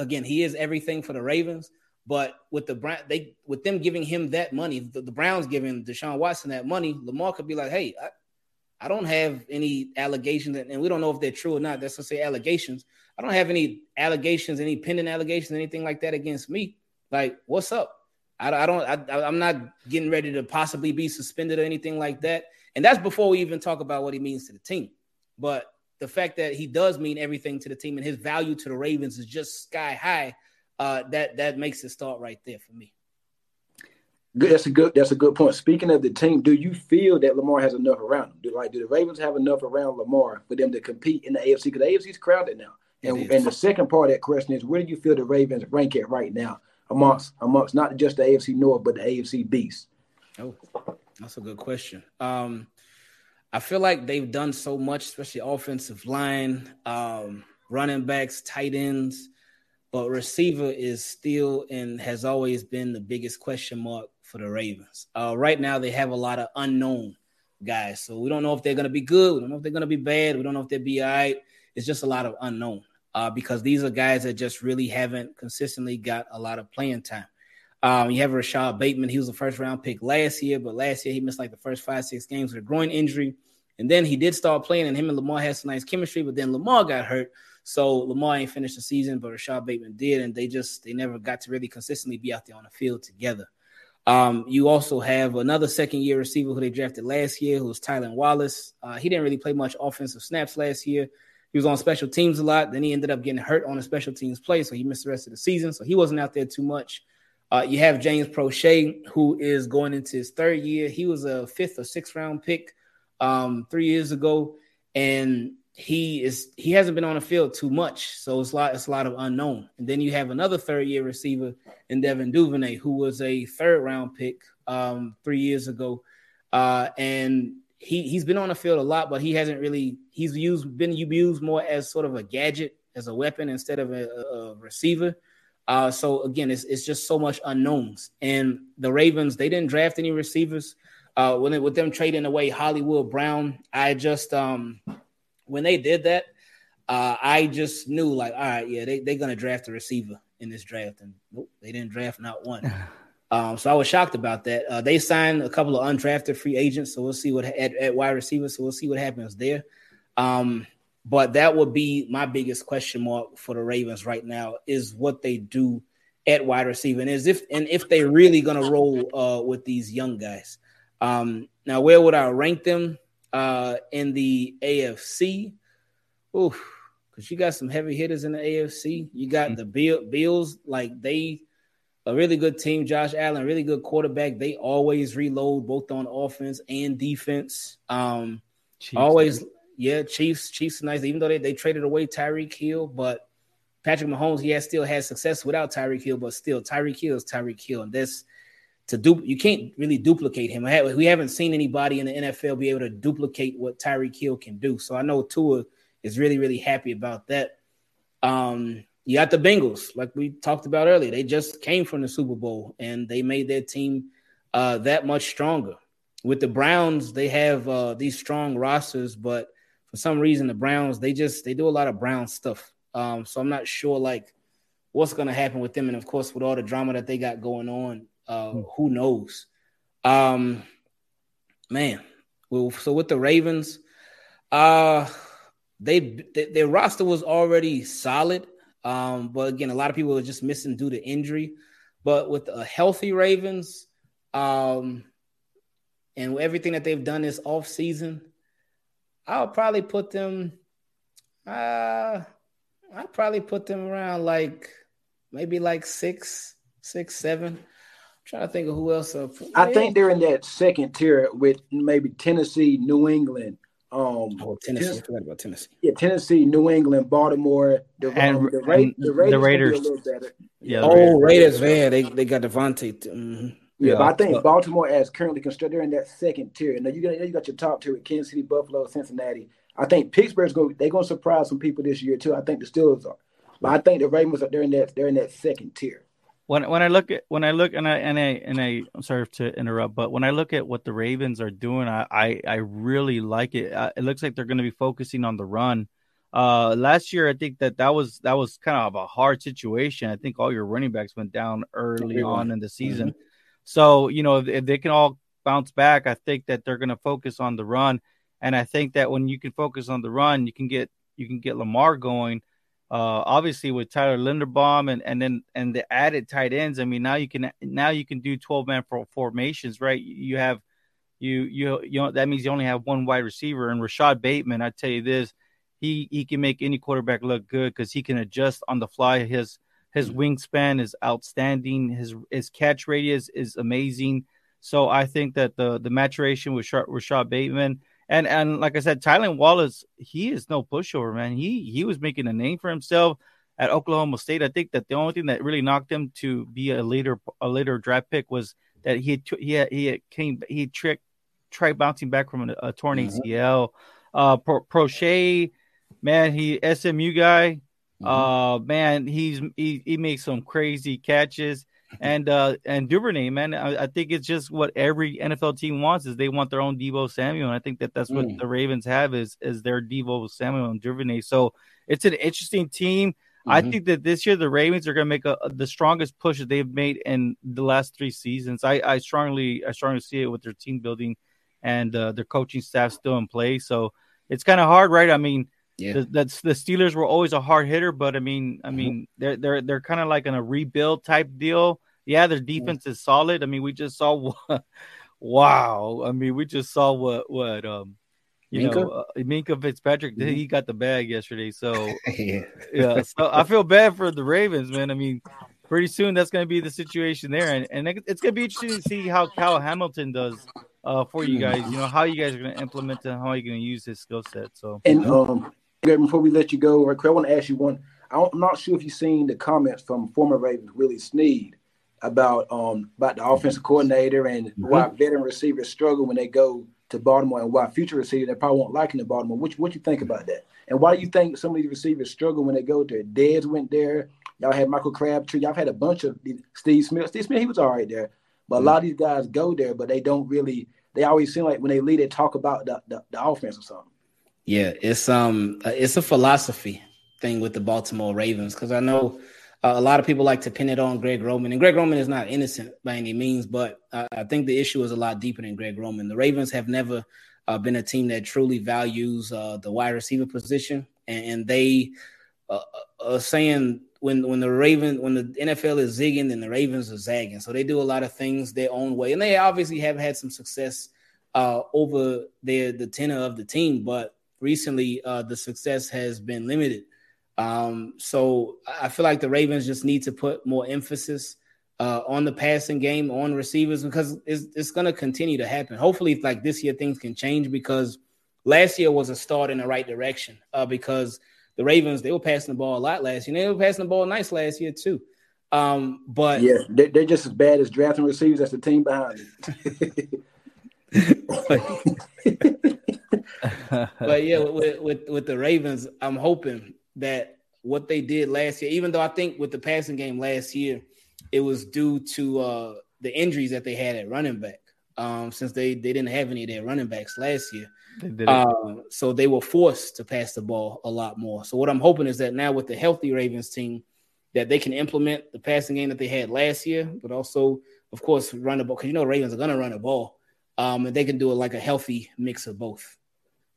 again, he is everything for the Ravens. But with the Brown, they with them giving him that money, the, the Browns giving Deshaun Watson that money, Lamar could be like, "Hey, I, I don't have any allegations, and we don't know if they're true or not. That's to say allegations. I don't have any allegations, any pending allegations, anything like that against me. Like, what's up? I, I don't. I, I'm not getting ready to possibly be suspended or anything like that. And that's before we even talk about what he means to the team. But the fact that he does mean everything to the team and his value to the Ravens is just sky high. Uh, that that makes it start right there for me. Good. That's a good. That's a good point. Speaking of the team, do you feel that Lamar has enough around him? Do like do the Ravens have enough around Lamar for them to compete in the AFC? Because the AFC is crowded now. And, and the second part of that question is, where do you feel the Ravens rank at right now amongst amongst not just the AFC North but the AFC Beast? Oh, that's a good question. Um, I feel like they've done so much, especially offensive line, um, running backs, tight ends, but receiver is still and has always been the biggest question mark for the Ravens. Uh, right now, they have a lot of unknown guys, so we don't know if they're going to be good. We don't know if they're going to be bad. We don't know if they'll be all right. It's just a lot of unknown uh, because these are guys that just really haven't consistently got a lot of playing time. Um, you have Rashod Bateman. He was a first round pick last year, but last year he missed like the first five, six games with a groin injury. And then he did start playing, and him and Lamar had some nice chemistry, but then Lamar got hurt. So Lamar ain't finished the season, but Rashod Bateman did, and they just they never got to really consistently be out there on the field together. Um, you also have another second year receiver who they drafted last year, who was Tylan Wallace. Uh, he didn't really play much offensive snaps last year. He was on special teams a lot. Then he ended up getting hurt on a special teams play, so he missed the rest of the season. So he wasn't out there too much. Uh, you have James Proche, who is going into his third year. He was a fifth or sixth round pick um, three years ago, and he is he hasn't been on the field too much, so it's a lot it's a lot of unknown. And then you have another third year receiver in Devin Duvernay, who was a third round pick um, three years ago, uh, and he he's been on the field a lot, but he hasn't really he's used been used more as sort of a gadget as a weapon instead of a, a receiver. Uh, so again, it's it's just so much unknowns. And the Ravens they didn't draft any receivers. Uh, when it, with them trading away Hollywood Brown, I just um when they did that, uh, I just knew like, all right, yeah, they they're gonna draft a receiver in this draft, and nope, they didn't draft not one. um, so I was shocked about that. Uh, they signed a couple of undrafted free agents, so we'll see what at, at wide receiver. So we'll see what happens there. Um, but that would be my biggest question mark for the Ravens right now is what they do at wide receiver, and is if and if they're really gonna roll uh, with these young guys. Um, now, where would I rank them uh, in the AFC? Oof, because you got some heavy hitters in the AFC. You got mm-hmm. the Bills, like they a really good team. Josh Allen, really good quarterback. They always reload both on offense and defense. Um, Chiefs, always, man. Yeah, Chiefs. Chiefs nice, even though they, they traded away Tyreek Hill, but Patrick Mahomes, he has still had success without Tyreek Hill, but still Tyreek Hill is Tyreek Hill, and this to do you can't really duplicate him. we haven't seen anybody in the NFL be able to duplicate what Tyreek Hill can do. So I know Tua is really really happy about that. Um, you got the Bengals, like we talked about earlier. They just came from the Super Bowl and they made their team uh, that much stronger. With the Browns, they have uh, these strong rosters, but for some reason, the Browns they just they do a lot of Brown stuff. Um, so I'm not sure like what's going to happen with them, and of course, with all the drama that they got going on, uh, hmm. who knows? Um, man, well, so with the Ravens, uh, they, they their roster was already solid. Um, but again, a lot of people are just missing due to injury. But with a healthy Ravens, um, and everything that they've done this off season, I'll probably put them. Uh, I'll probably put them around like maybe like six, six, seven trying to think of who else. I think they're in that second tier with maybe Tennessee, New England. Um, oh, Tennessee. Tennessee. I forgot about Tennessee. Yeah, Tennessee, New England, Baltimore, the, and, um, the, Ra- and the Raiders. The Raiders. Yeah. Oh, Raiders, man, they they got Davante. Mm-hmm. Yeah, but I think Baltimore, as currently constructed, they're in that second tier. Now you got you got your top tier with Kansas City, Buffalo, Cincinnati. I think Pittsburgh's going they're going to surprise some people this year too. I think the Steelers are, but I think the Ravens are they're in that they're in that second tier when when I look at when I look and I and I and I I'm sorry to interrupt, but when I look at what the Ravens are doing, I I, I really like it. Uh, it looks like they're going to be focusing on the run. Uh, last year, I think that that was that was kind of a hard situation. I think all your running backs went down early on in the season. Mm-hmm. So you know if, they can all bounce back, I think that they're going to focus on the run. And I think that when you can focus on the run, you can get you can get Lamar going uh, obviously with Tyler Linderbaum and and then and the added tight ends. I mean, now you can now you can do twelve man formations, right? You have you you you know that means you only have one wide receiver and Rashod Bateman. I tell you this, he he can make any quarterback look good because he can adjust on the fly. His his mm-hmm. wingspan is outstanding. His his catch radius is amazing. So I think that the the maturation with Rashod Bateman and and like I said, Tylan Wallace, he is no pushover, man. He he was making a name for himself at Oklahoma State. I think that the only thing that really knocked him to be a later a later draft pick was that he had, he had, he had came he tricked tried bouncing back from a, a torn mm-hmm. ACL. Uh, Pro, Proche, man, he SMU guy. Mm-hmm. Uh, man, he's he he makes some crazy catches and uh and Duvernay, man, I, I, think it's just what every NFL team wants is they want their own Deebo Samuel, and I think that that's what mm. the Ravens have is is their Deebo Samuel and Duvernay. So it's an interesting team. Mm-hmm. I think that this year the Ravens are going to make a, the strongest push that they've made in the last three seasons. I, I strongly I strongly see it with their team building and uh, their coaching staff still in place. So it's kind of hard, right? I mean, yeah. The, that's the Steelers were always a hard hitter, but I mean, I mm-hmm. mean, they're they're they're kind of like in a rebuild type deal. Yeah, their defense is solid. I mean, we just saw wow. I mean, we just saw what what um you Minkah? know uh, Minkah Fitzpatrick mm-hmm. he got the bag yesterday. So yeah. yeah, so I feel bad for the Ravens, man. I mean, pretty soon that's going to be the situation there, and and it's going to be interesting to see how Cal Hamilton does uh, for you guys. You know how you guys are going to implement and how you're going to use his skill set. So and um before we let you go, I want to ask you one. I'm not sure if you've seen the comments from former Ravens Willie Snead about um about the offensive coordinator and mm-hmm. why veteran receivers struggle when they go to Baltimore and why future receivers they probably won't like in the Baltimore. What what you think about that? And why do you think some of these receivers struggle when they go there? Dez went there. Y'all had Michael Crabtree. Y'all had a bunch of Steve Smith. Steve Smith, he was all right there. But mm-hmm. a lot of these guys go there, but they don't really. They always seem like when they leave, they talk about the, the, the offense or something. Yeah, it's um, it's a philosophy thing with the Baltimore Ravens because I know uh, a lot of people like to pin it on Greg Roman, and Greg Roman is not innocent by any means, but uh, I think the issue is a lot deeper than Greg Roman. The Ravens have never uh, been a team that truly values uh, the wide receiver position, and, and they uh, uh, are saying when when the Raven when the NFL is zigging, then the Ravens are zagging. So they do a lot of things their own way, and they obviously have had some success over their the tenure of the team, but recently uh, the success has been limited. Um, so I feel like the Ravens just need to put more emphasis uh, on the passing game, on receivers, because it's, it's going to continue to happen. Hopefully, like this year, things can change because last year was a start in the right direction. Uh, because the Ravens they were passing the ball a lot last year. They were passing the ball nice last year too. Um, but yeah, they're, they're just as bad as drafting receivers as the team behind it. but yeah, with, with with the Ravens, I'm hoping that what they did last year, even though I think with the passing game last year, it was due to uh, the injuries that they had at running back. Um, since they they didn't have any of their running backs last year, uh, so they were forced to pass the ball a lot more. So what I'm hoping is that now with the healthy Ravens team, that they can implement the passing game that they had last year, but also, of course, run the ball because you know Ravens are going to run the ball, um, and they can do it like a healthy mix of both.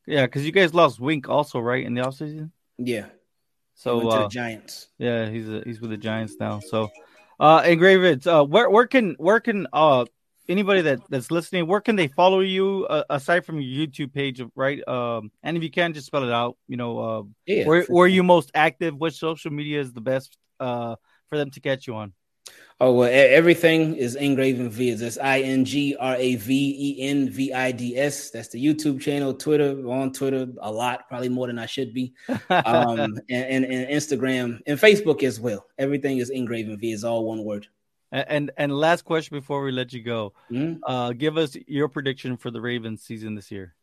Yeah, because you guys lost Wink also, right, in the offseason? Yeah. So uh, the Giants. Yeah, he's a, he's with the Giants now. So, uh, and Gravids, uh, where where can where can uh anybody that that's listening, where can they follow you uh, aside from your YouTube page, right? Um, and if you can, just spell it out. You know, uh, yeah, where where are you most active? Which social media is the best uh for them to catch you on? Oh well, everything is Ingraven Vids. That's I N G R A V E N V I D S. That's the YouTube channel, Twitter, on Twitter a lot, probably more than I should be. Um, and, and, and, Instagram and Facebook as well. Everything is Ingraven Vids, all one word. And and last question before we let you go, mm-hmm. uh, give us your prediction for the Ravens season this year.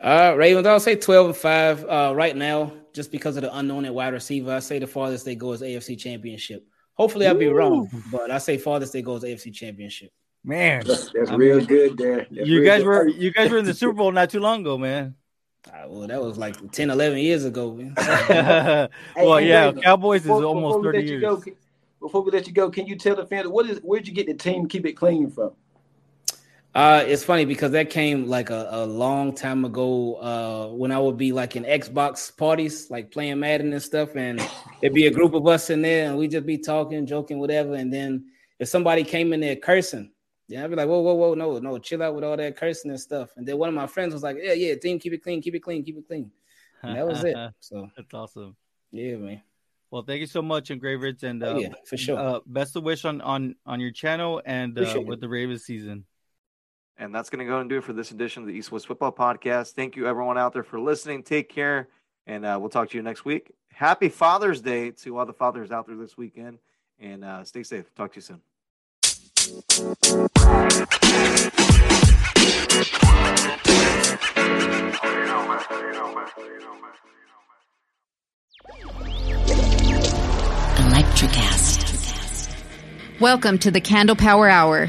Uh, Ravens, I'll say twelve and five. Uh, right now, just because of the unknown at wide receiver, I say the farthest they go is AFC Championship. Hopefully, I'll be wrong, but I say farthest they goes AFC Championship. Man, that's, that's real mean, good there. That's you guys good. were you guys were in the Super Bowl not too long ago, man. Uh, well, that was like 10, 11 years ago. well, hey, yeah, wait, Cowboys before, is almost 30 years. Go, before we let you go, can you tell the fans what is where'd you get the team keep it clean from? Uh, it's funny because that came like a, a long time ago uh, when I would be like in Xbox parties, like playing Madden and stuff, and it'd be a group of us in there, and we'd just be talking, joking, whatever. And then if somebody came in there cursing, yeah, I'd be like, whoa, whoa, whoa, no, no, chill out with all that cursing and stuff. And then one of my friends was like, yeah, yeah, team, keep it clean, keep it clean, keep it clean. And that was it. So that's awesome. Yeah, man. Well, thank you so much, Engravers, and uh, oh, yeah, for sure. Uh, best of wish on on on your channel and uh, with the Ravens season. And that's going to go and do it for this edition of the East West Football Podcast. Thank you, everyone out there, for listening. Take care, and uh, we'll talk to you next week. Happy Father's Day to all the fathers out there this weekend, and uh, stay safe. Talk to you soon. Electricast. Welcome to the Candle Power Hour